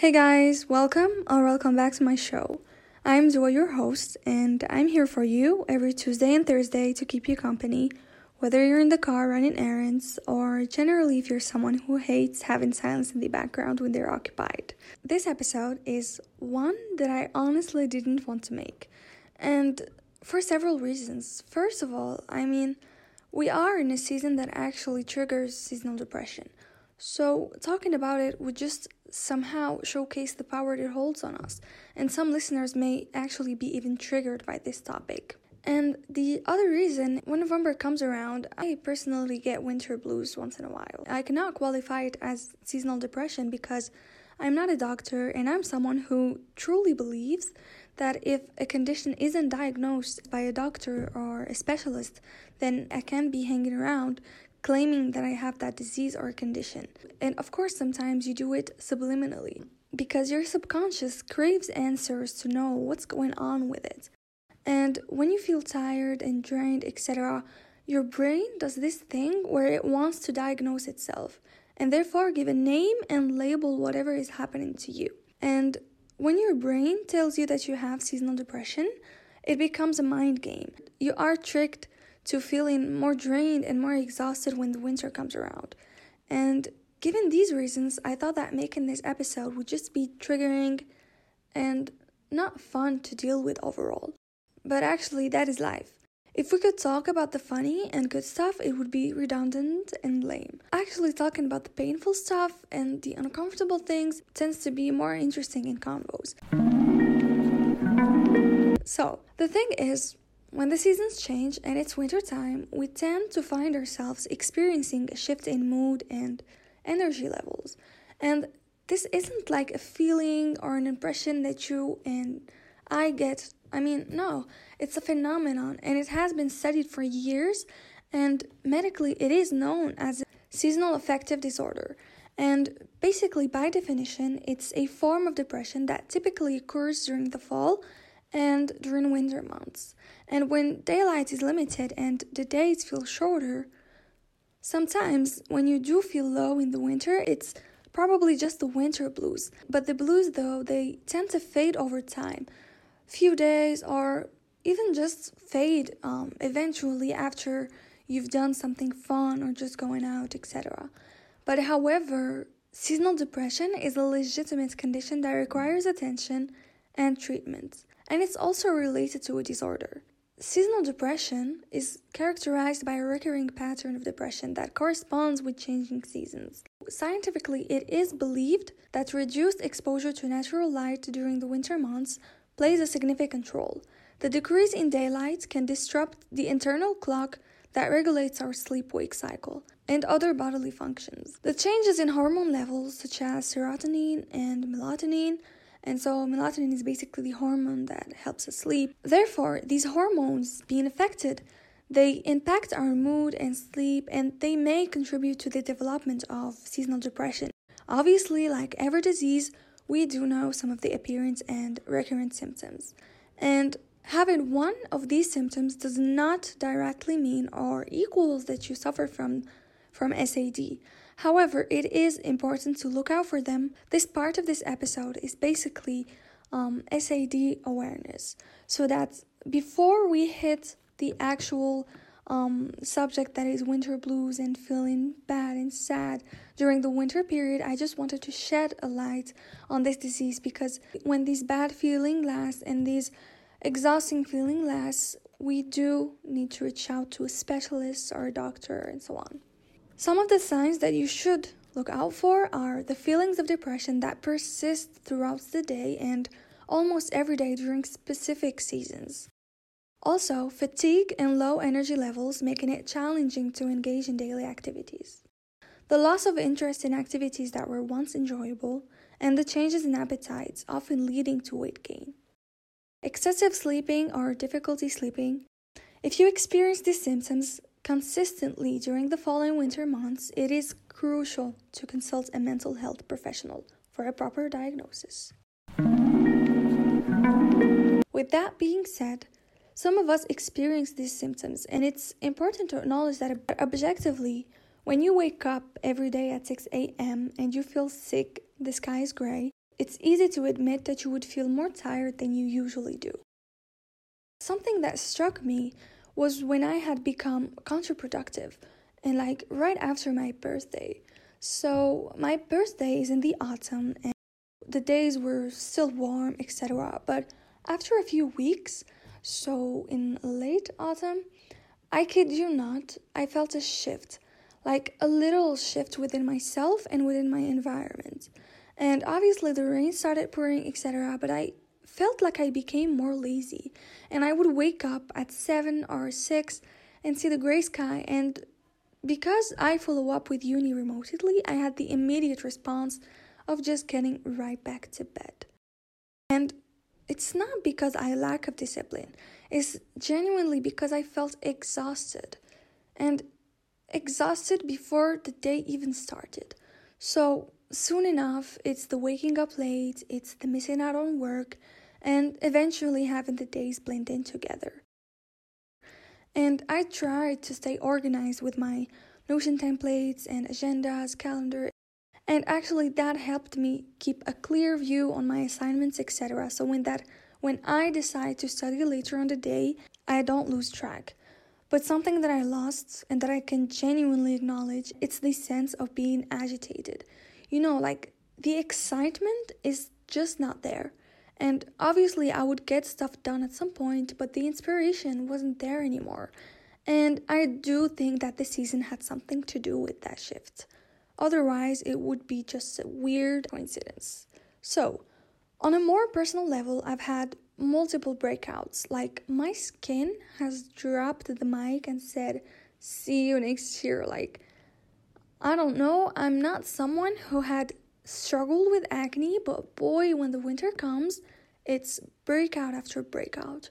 Hey guys, welcome or welcome back to my show. I'm Zoa, your host, and I'm here for you every Tuesday and Thursday to keep you company, whether you're in the car running errands or generally if you're someone who hates having silence in the background when they're occupied. This episode is one that I honestly didn't want to make, and for several reasons. First of all, I mean, we are in a season that actually triggers seasonal depression. So, talking about it would just somehow showcase the power it holds on us, and some listeners may actually be even triggered by this topic. And the other reason, when November comes around, I personally get winter blues once in a while. I cannot qualify it as seasonal depression because I'm not a doctor and I'm someone who truly believes that if a condition isn't diagnosed by a doctor or a specialist, then I can't be hanging around claiming that I have that disease or condition. And of course, sometimes you do it subliminally because your subconscious craves answers to know what's going on with it. And when you feel tired and drained, etc., your brain does this thing where it wants to diagnose itself and therefore give a name and label whatever is happening to you. And when your brain tells you that you have seasonal depression, it becomes a mind game. You are tricked to feeling more drained and more exhausted when the winter comes around. And given these reasons, I thought that making this episode would just be triggering and not fun to deal with overall. But actually, that is life. If we could talk about the funny and good stuff, it would be redundant and lame. Actually, talking about the painful stuff and the uncomfortable things tends to be more interesting in convos. So, the thing is, when the seasons change and it's winter time, we tend to find ourselves experiencing a shift in mood and energy levels. And this isn't like a feeling or an impression that you and I get. I mean, no, it's a phenomenon and it has been studied for years. And medically, it is known as seasonal affective disorder. And basically, by definition, it's a form of depression that typically occurs during the fall and during winter months. And when daylight is limited and the days feel shorter, sometimes when you do feel low in the winter, it's probably just the winter blues. But the blues, though, they tend to fade over time. Few days or even just fade um, eventually after you've done something fun or just going out, etc. But however, seasonal depression is a legitimate condition that requires attention and treatment and it's also related to a disorder. Seasonal depression is characterized by a recurring pattern of depression that corresponds with changing seasons. Scientifically, it is believed that reduced exposure to natural light during the winter months plays a significant role. The decrease in daylight can disrupt the internal clock that regulates our sleep wake cycle and other bodily functions. The changes in hormone levels, such as serotonin and melatonin, and so melatonin is basically the hormone that helps us sleep. Therefore, these hormones being affected, they impact our mood and sleep and they may contribute to the development of seasonal depression. Obviously, like every disease, we do know some of the appearance and recurrent symptoms. And having one of these symptoms does not directly mean or equals that you suffer from from SAD. However, it is important to look out for them. This part of this episode is basically um, SAD awareness, so that before we hit the actual um, subject that is winter blues and feeling bad and sad during the winter period, I just wanted to shed a light on this disease because when these bad feeling lasts and these exhausting feeling lasts, we do need to reach out to a specialist or a doctor and so on. Some of the signs that you should look out for are the feelings of depression that persist throughout the day and almost every day during specific seasons. Also, fatigue and low energy levels making it challenging to engage in daily activities. The loss of interest in activities that were once enjoyable, and the changes in appetites often leading to weight gain. Excessive sleeping or difficulty sleeping. If you experience these symptoms, consistently during the fall and winter months, it is crucial to consult a mental health professional for a proper diagnosis. With that being said, some of us experience these symptoms, and it's important to acknowledge that objectively, when you wake up every day at 6 a.m. and you feel sick, the sky is gray, it's easy to admit that you would feel more tired than you usually do. Something that struck me was when I had become counterproductive and like right after my birthday. So, my birthday is in the autumn and the days were still warm, etc. But after a few weeks, so in late autumn, I kid you not, I felt a shift, like a little shift within myself and within my environment. And obviously, the rain started pouring, etc. But I felt like I became more lazy, and I would wake up at 7 or 6 and see the gray sky. And because I follow up with uni remotely, I had the immediate response of just getting right back to bed. And it's not because I lack of discipline, it's genuinely because I felt exhausted. And exhausted before the day even started. So soon enough, it's the waking up late, it's the missing out on work, and eventually having the days blend in together. And I tried to stay organized with my Notion templates and agendas, calendar, and actually that helped me keep a clear view on my assignments, etc. So when that when I decide to study later on the day, I don't lose track. But something that I lost and that I can genuinely acknowledge, it's the sense of being agitated. You know, like the excitement is just not there. And obviously, I would get stuff done at some point, but the inspiration wasn't there anymore. And I do think that the season had something to do with that shift. Otherwise, it would be just a weird coincidence. So, on a more personal level, I've had multiple breakouts. Like, my skin has dropped the mic and said, See you next year. Like, I don't know, I'm not someone who had struggled with acne, but boy, when the winter comes, it's breakout after breakout.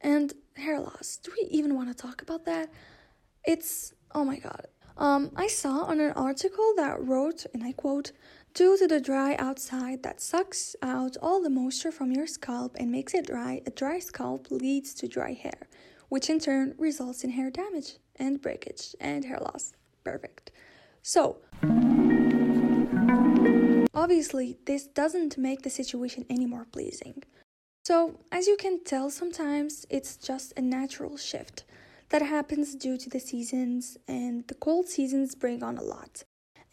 And hair loss. Do we even want to talk about that? It's oh my god. Um, I saw on an article that wrote, and I quote, Due to the dry outside that sucks out all the moisture from your scalp and makes it dry, a dry scalp leads to dry hair, which in turn results in hair damage and breakage and hair loss. Perfect. So, Obviously, this doesn't make the situation any more pleasing. So, as you can tell, sometimes it's just a natural shift that happens due to the seasons, and the cold seasons bring on a lot.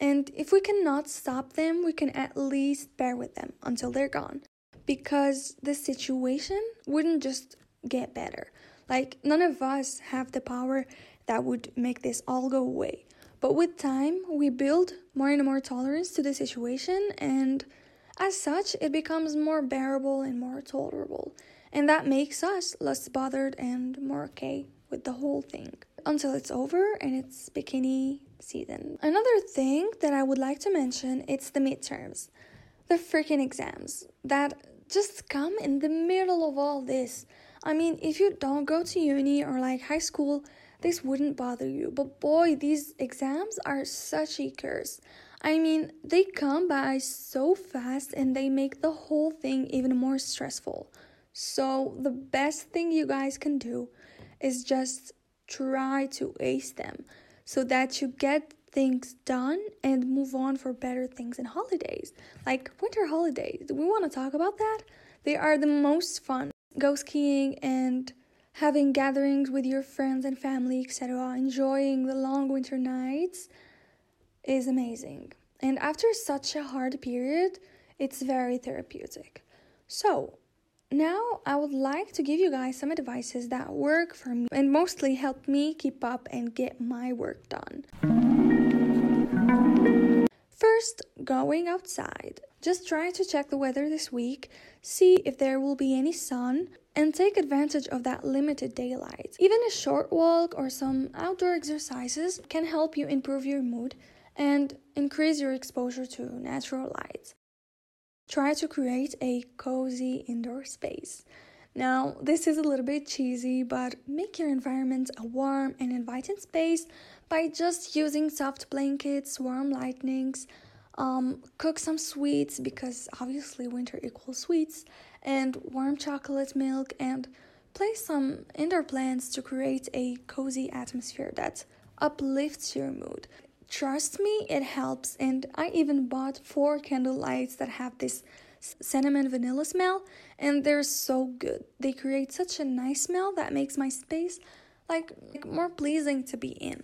And if we cannot stop them, we can at least bear with them until they're gone. Because the situation wouldn't just get better. Like, none of us have the power that would make this all go away. But with time, we build more and more tolerance to the situation, and as such, it becomes more bearable and more tolerable. And that makes us less bothered and more okay with the whole thing until it's over and it's bikini season. Another thing that I would like to mention it's the midterms. The freaking exams that just come in the middle of all this. I mean, if you don't go to uni or like high school, this wouldn't bother you. But boy, these exams are such a curse. I mean, they come by so fast and they make the whole thing even more stressful. So, the best thing you guys can do is just try to ace them so that you get things done and move on for better things in holidays. Like winter holidays. Do we want to talk about that? They are the most fun. Go skiing and having gatherings with your friends and family, etc., enjoying the long winter nights is amazing. And after such a hard period, it's very therapeutic. So, now I would like to give you guys some advices that work for me and mostly help me keep up and get my work done. First, going outside. Just try to check the weather this week, see if there will be any sun, and take advantage of that limited daylight. Even a short walk or some outdoor exercises can help you improve your mood and increase your exposure to natural light. Try to create a cozy indoor space. Now, this is a little bit cheesy, but make your environment a warm and inviting space by just using soft blankets, warm lightnings, um, cook some sweets because obviously winter equals sweets, and warm chocolate milk, and place some indoor plants to create a cozy atmosphere that uplifts your mood. Trust me, it helps, and I even bought four candle lights that have this cinnamon vanilla smell, and they're so good. They create such a nice smell that makes my space like, more pleasing to be in.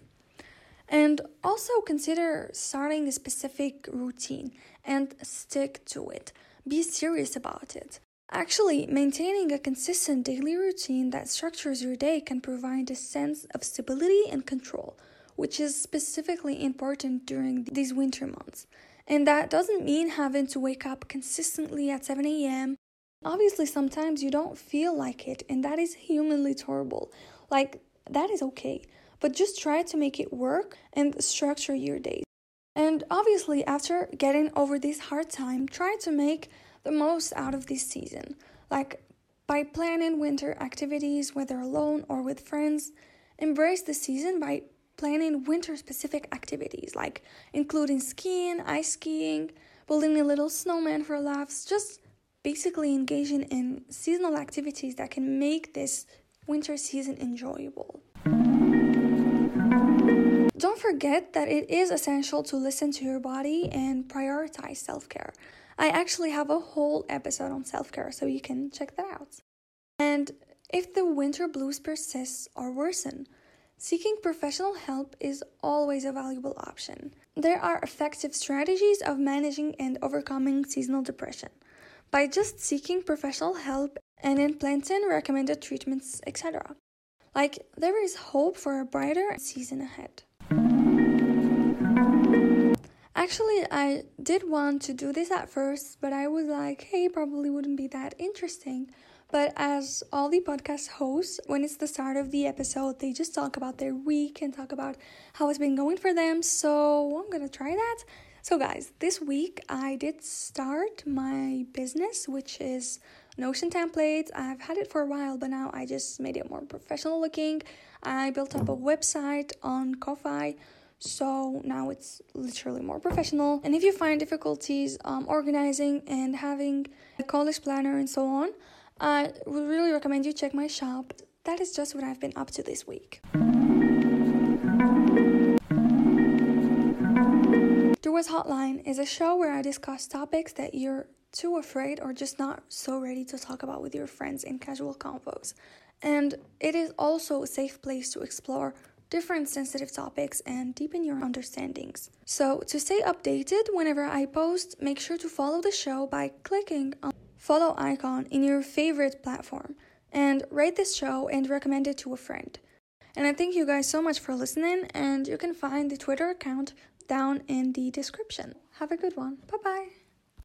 And also consider starting a specific routine and stick to it. Be serious about it. Actually, maintaining a consistent daily routine that structures your day can provide a sense of stability and control, which is specifically important during these winter months. And that doesn't mean having to wake up consistently at 7 a.m. Obviously, sometimes you don't feel like it, and that is humanly terrible. Like, that is okay. But just try to make it work and structure your days. And obviously, after getting over this hard time, try to make the most out of this season. Like by planning winter activities, whether alone or with friends. Embrace the season by planning winter specific activities like including skiing, ice skiing, building a little snowman for laughs, just basically engaging in seasonal activities that can make this winter season enjoyable. Don't forget that it is essential to listen to your body and prioritize self care. I actually have a whole episode on self care, so you can check that out. And if the winter blues persist or worsen, seeking professional help is always a valuable option. There are effective strategies of managing and overcoming seasonal depression by just seeking professional help and implementing recommended treatments, etc. Like, there is hope for a brighter season ahead. Actually, I did want to do this at first, but I was like, hey, probably wouldn't be that interesting. But as all the podcast hosts, when it's the start of the episode, they just talk about their week and talk about how it's been going for them. So I'm gonna try that. So, guys, this week I did start my business, which is Notion templates. I've had it for a while, but now I just made it more professional looking. I built up a website on Ko-fi so now it's literally more professional. And if you find difficulties um, organizing and having a college planner and so on, I would really recommend you check my shop. That is just what I've been up to this week. Dua's Hotline is a show where I discuss topics that you're too afraid or just not so ready to talk about with your friends in casual convos. And it is also a safe place to explore different sensitive topics and deepen your understandings. So, to stay updated whenever I post, make sure to follow the show by clicking on the follow icon in your favorite platform and rate this show and recommend it to a friend. And I thank you guys so much for listening and you can find the Twitter account down in the description. Have a good one. Bye-bye.